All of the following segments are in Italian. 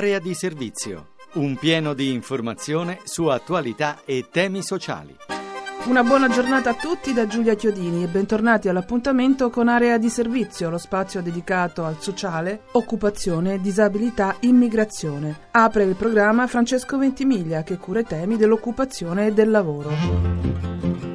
Area di servizio. Un pieno di informazione su attualità e temi sociali. Una buona giornata a tutti da Giulia Chiodini e bentornati all'appuntamento con Area di Servizio, lo spazio dedicato al sociale, occupazione, disabilità, immigrazione. Apre il programma Francesco Ventimiglia che cura i temi dell'occupazione e del lavoro.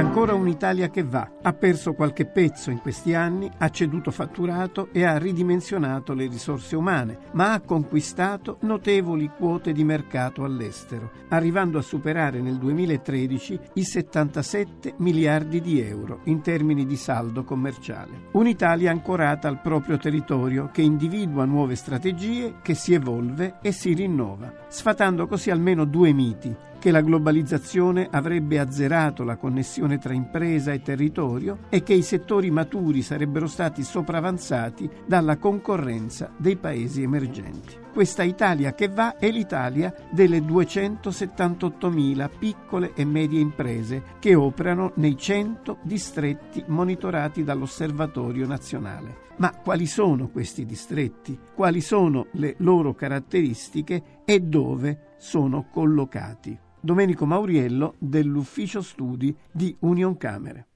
Ancora un'Italia che va. Ha perso qualche pezzo in questi anni, ha ceduto fatturato e ha ridimensionato le risorse umane, ma ha conquistato notevoli quote di mercato all'estero, arrivando a superare nel 2013 i 77 miliardi di euro in termini di saldo commerciale. Un'Italia ancorata al proprio territorio che individua nuove strategie, che si evolve e si rinnova, sfatando così almeno due miti che la globalizzazione avrebbe azzerato la connessione tra impresa e territorio e che i settori maturi sarebbero stati sopravanzati dalla concorrenza dei paesi emergenti. Questa Italia che va è l'Italia delle 278.000 piccole e medie imprese che operano nei 100 distretti monitorati dall'Osservatorio nazionale. Ma quali sono questi distretti? Quali sono le loro caratteristiche e dove sono collocati? Domenico Mauriello dell'Ufficio Studi di Union Camere.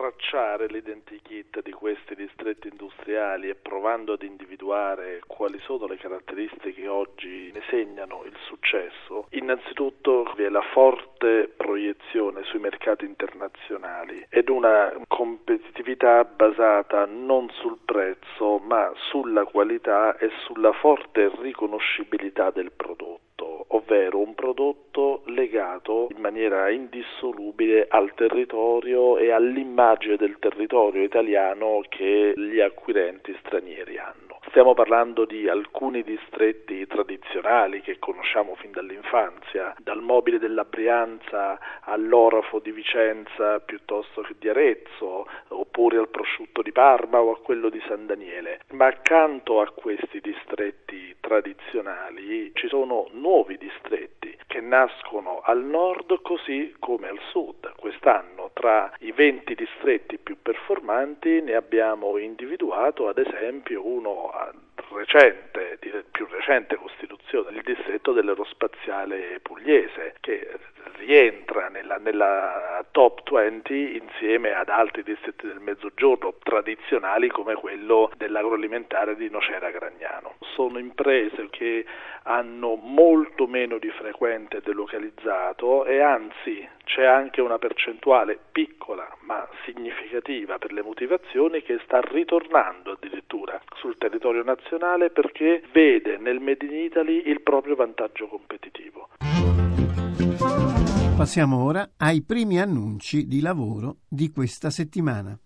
Tracciare l'identikit di questi distretti industriali e provando ad individuare quali sono le caratteristiche che oggi ne segnano il successo, innanzitutto vi è la forte proiezione sui mercati internazionali ed una competitività basata non sul prezzo ma sulla qualità e sulla forte riconoscibilità del prodotto ovvero un prodotto legato in maniera indissolubile al territorio e all'immagine del territorio italiano che gli acquirenti stranieri hanno. Stiamo parlando di alcuni distretti tradizionali che conosciamo fin dall'infanzia, dal mobile della Brianza all'orafo di Vicenza piuttosto che di Arezzo, oppure al prosciutto di Parma o a quello di San Daniele. Ma accanto a questi distretti tradizionali ci sono nuovi distretti che nascono al nord così come al sud. Quest'anno tra i 20 distretti più performanti ne abbiamo individuato ad esempio uno recente, più recente costituzione, il distretto dell'aerospaziale pugliese, che rientra nella, nella, top 20 insieme ad altri distretti del mezzogiorno tradizionali come quello dell'agroalimentare di Nocera Gragnano. Sono imprese che hanno molto meno di frequente delocalizzato e anzi c'è anche una percentuale piccola ma significativa per le motivazioni che sta ritornando sul territorio nazionale perché vede nel Made in Italy il proprio vantaggio competitivo. Passiamo ora ai primi annunci di lavoro di questa settimana.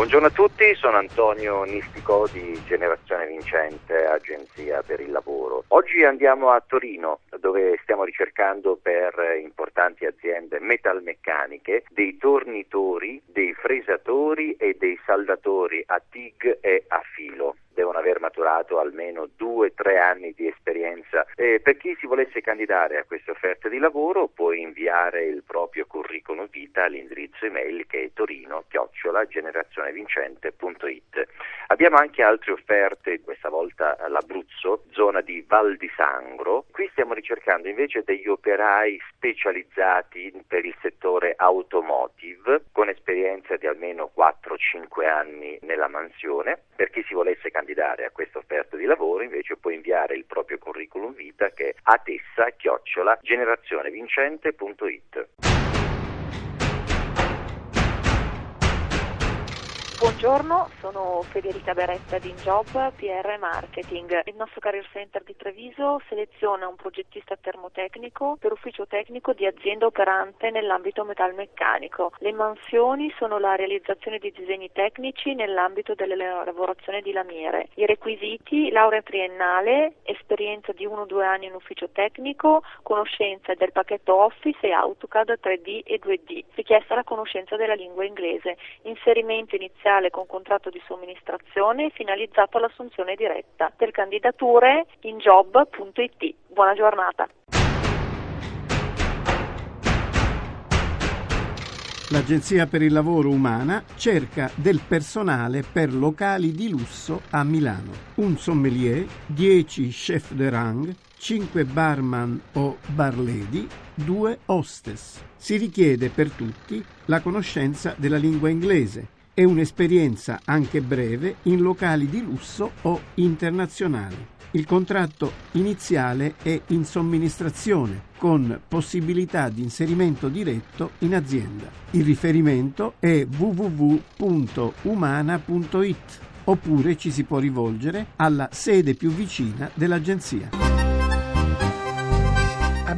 Buongiorno a tutti, sono Antonio Nistico di Generazione Vincente, Agenzia per il Lavoro. Oggi andiamo a Torino dove stiamo ricercando per importanti aziende metalmeccaniche dei tornitori, dei fresatori e dei saldatori a TIG e a filo devono aver maturato almeno due o tre anni di esperienza. E per chi si volesse candidare a queste offerte di lavoro può inviare il proprio curriculum vita all'indirizzo email che è torino-generazionevincente.it. Abbiamo anche altre offerte, questa volta all'Abruzzo, zona di Val di Sangro. Qui stiamo ricercando invece degli operai specializzati per il settore automotive con esperienza di almeno 4-5 anni nella mansione. Per chi si volesse candidare candidare a questa offerta di lavoro invece può inviare il proprio curriculum vita che è atessa Buongiorno, sono Federica Beretta di InJob, PR Marketing. Il nostro Career Center di Treviso seleziona un progettista termotecnico per ufficio tecnico di azienda operante nell'ambito metalmeccanico. Le mansioni sono la realizzazione di disegni tecnici nell'ambito delle lavorazioni di lamiere. I requisiti, laurea triennale, esperienza di 1-2 anni in ufficio tecnico, conoscenza del pacchetto Office e AutoCAD 3D e 2D. Richiesta la conoscenza della lingua inglese. Inserimento iniziale iniziale con contratto di somministrazione finalizzato all'assunzione diretta. Per candidature in job.it. Buona giornata. L'Agenzia per il lavoro umana cerca del personale per locali di lusso a Milano. Un sommelier, 10 chef de rang, 5 barman o barledi, 2 hostess. Si richiede per tutti la conoscenza della lingua inglese e un'esperienza anche breve in locali di lusso o internazionali. Il contratto iniziale è in somministrazione con possibilità di inserimento diretto in azienda. Il riferimento è www.umana.it oppure ci si può rivolgere alla sede più vicina dell'agenzia.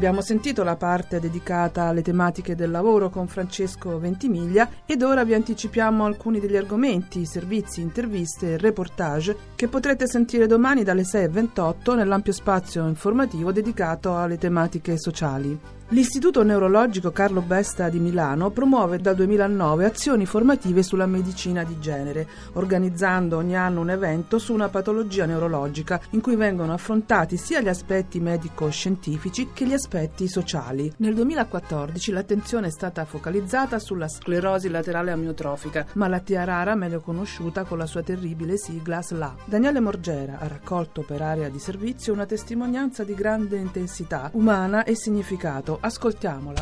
Abbiamo sentito la parte dedicata alle tematiche del lavoro con Francesco Ventimiglia ed ora vi anticipiamo alcuni degli argomenti, servizi, interviste e reportage che potrete sentire domani dalle 6.28 nell'ampio spazio informativo dedicato alle tematiche sociali. L'Istituto Neurologico Carlo Besta di Milano promuove dal 2009 azioni formative sulla medicina di genere, organizzando ogni anno un evento su una patologia neurologica in cui vengono affrontati sia gli aspetti medico-scientifici che gli aspetti sociali. Nel 2014 l'attenzione è stata focalizzata sulla sclerosi laterale amiotrofica, malattia rara meglio conosciuta con la sua terribile sigla SLA. Daniele Morgera ha raccolto per area di servizio una testimonianza di grande intensità, umana e significato Ascoltiamola.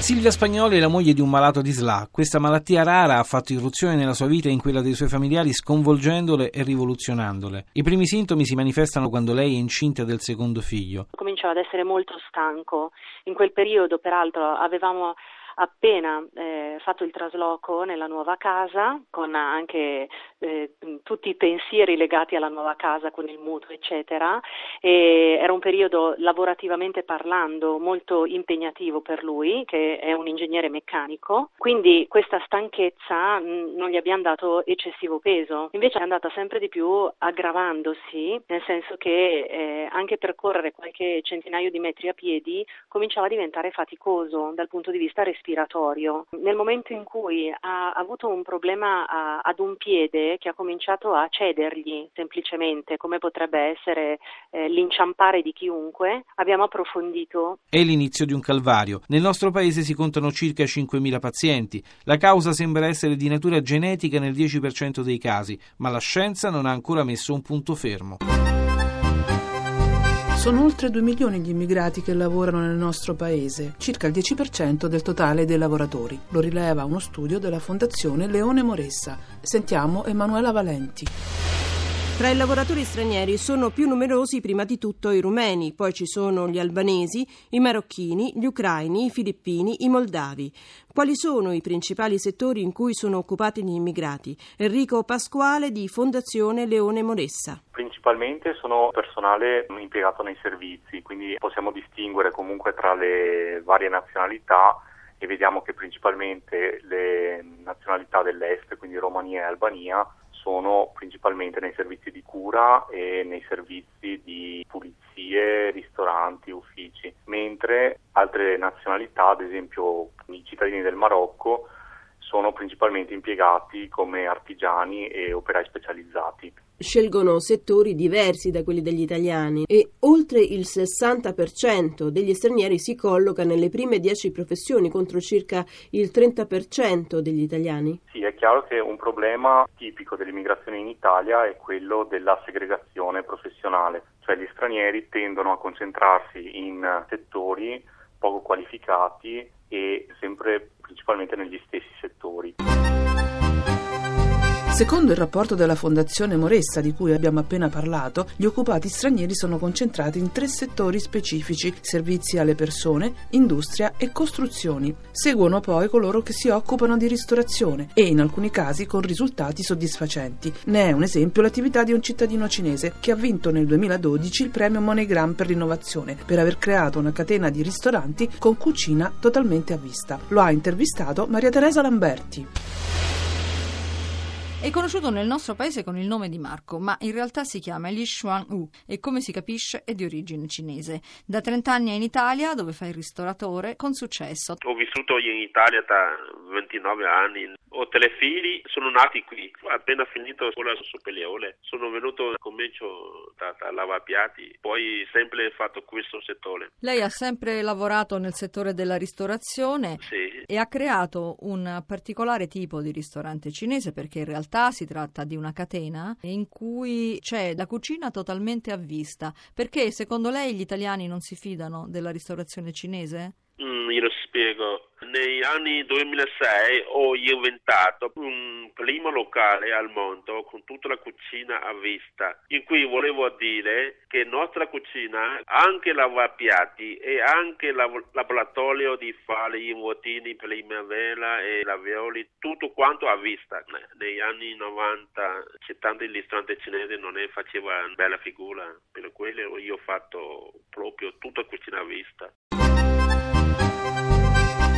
Silvia Spagnoli è la moglie di un malato di SLA. Questa malattia rara ha fatto irruzione nella sua vita e in quella dei suoi familiari, sconvolgendole e rivoluzionandole. I primi sintomi si manifestano quando lei è incinta del secondo figlio. Cominciò ad essere molto stanco. In quel periodo, peraltro, avevamo appena eh, fatto il trasloco nella nuova casa con anche eh, tutti i pensieri legati alla nuova casa con il mutuo eccetera. E era un periodo lavorativamente parlando molto impegnativo per lui che è un ingegnere meccanico. Quindi questa stanchezza mh, non gli abbiamo dato eccessivo peso. Invece è andata sempre di più aggravandosi nel senso che eh, anche percorrere qualche centinaio di metri a piedi cominciava a diventare faticoso dal punto di vista respiratorio respiratorio. Nel momento in cui ha avuto un problema a, ad un piede che ha cominciato a cedergli semplicemente, come potrebbe essere eh, l'inciampare di chiunque, abbiamo approfondito. È l'inizio di un calvario. Nel nostro paese si contano circa 5.000 pazienti. La causa sembra essere di natura genetica nel 10% dei casi, ma la scienza non ha ancora messo un punto fermo. Sono oltre 2 milioni gli immigrati che lavorano nel nostro paese, circa il 10% del totale dei lavoratori. Lo rileva uno studio della Fondazione Leone Moressa. Sentiamo Emanuela Valenti. Tra i lavoratori stranieri sono più numerosi prima di tutto i rumeni, poi ci sono gli albanesi, i marocchini, gli ucraini, i filippini, i moldavi. Quali sono i principali settori in cui sono occupati gli immigrati? Enrico Pasquale di Fondazione Leone Moressa. Principalmente sono personale impiegato nei servizi, quindi possiamo distinguere comunque tra le varie nazionalità e vediamo che principalmente le nazionalità dell'est, quindi Romania e Albania, sono principalmente nei servizi di cura e nei servizi di pulizie, ristoranti, uffici, mentre altre nazionalità, ad esempio i cittadini del Marocco, sono principalmente impiegati come artigiani e operai specializzati. Scelgono settori diversi da quelli degli italiani e oltre il 60% degli stranieri si colloca nelle prime 10 professioni contro circa il 30% degli italiani. Sì, è chiaro che un problema tipico dell'immigrazione in Italia è quello della segregazione professionale, cioè gli stranieri tendono a concentrarsi in settori poco qualificati e sempre principalmente negli stessi settori. Secondo il rapporto della Fondazione Moressa di cui abbiamo appena parlato, gli occupati stranieri sono concentrati in tre settori specifici: servizi alle persone, industria e costruzioni. Seguono poi coloro che si occupano di ristorazione e in alcuni casi con risultati soddisfacenti. Ne è un esempio l'attività di un cittadino cinese che ha vinto nel 2012 il premio MoneyGram per l'innovazione per aver creato una catena di ristoranti con cucina totalmente a vista. Lo ha intervistato Maria Teresa Lamberti. È conosciuto nel nostro paese con il nome di Marco, ma in realtà si chiama Li Xuan Wu e come si capisce è di origine cinese. Da 30 anni è in Italia, dove fa il ristoratore, con successo. Ho vissuto in Italia da 29 anni, ho tre figli, sono nati qui. Appena finito la scuola superiore, sono venuto al commercio stata lavapiatti, poi sempre fatto questo settore. Lei ha sempre lavorato nel settore della ristorazione sì. e ha creato un particolare tipo di ristorante cinese perché in realtà si tratta di una catena in cui c'è la cucina totalmente a vista. Perché secondo lei gli italiani non si fidano della ristorazione cinese? Mm, lo spiego. Negli anni 2006 ho inventato un primo locale al mondo con tutta la cucina a vista, in cui volevo dire che nostra cucina, anche lavapiatti e anche lav- laboratorio di fare gli involtini primavera e ravioli, tutto quanto a vista. Negli anni 90 c'è tanti ristoranti cinesi non ne faceva bella figura, per quello io ho fatto proprio tutta cucina a vista.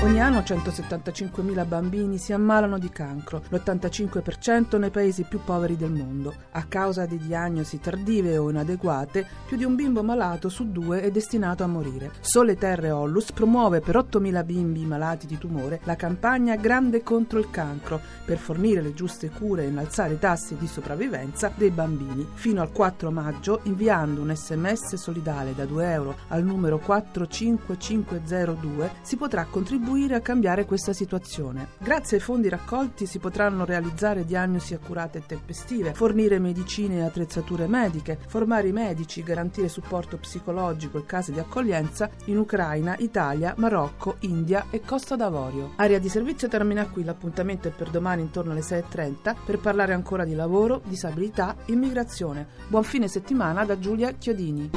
Ogni anno 175.000 bambini si ammalano di cancro, l'85% nei paesi più poveri del mondo. A causa di diagnosi tardive o inadeguate, più di un bimbo malato su due è destinato a morire. Sole Terre Ollus promuove per 8.000 bimbi malati di tumore la campagna Grande contro il cancro per fornire le giuste cure e innalzare i tassi di sopravvivenza dei bambini. Fino al 4 maggio, inviando un sms solidale da 2 euro al numero 45502, si potrà contribuire contribuire a cambiare questa situazione. Grazie ai fondi raccolti si potranno realizzare diagnosi accurate e tempestive, fornire medicine e attrezzature mediche, formare i medici, garantire supporto psicologico e case di accoglienza in Ucraina, Italia, Marocco, India e Costa d'Avorio. Area di servizio termina qui, l'appuntamento è per domani intorno alle 6.30 per parlare ancora di lavoro, disabilità, immigrazione. Buon fine settimana da Giulia Chiodini.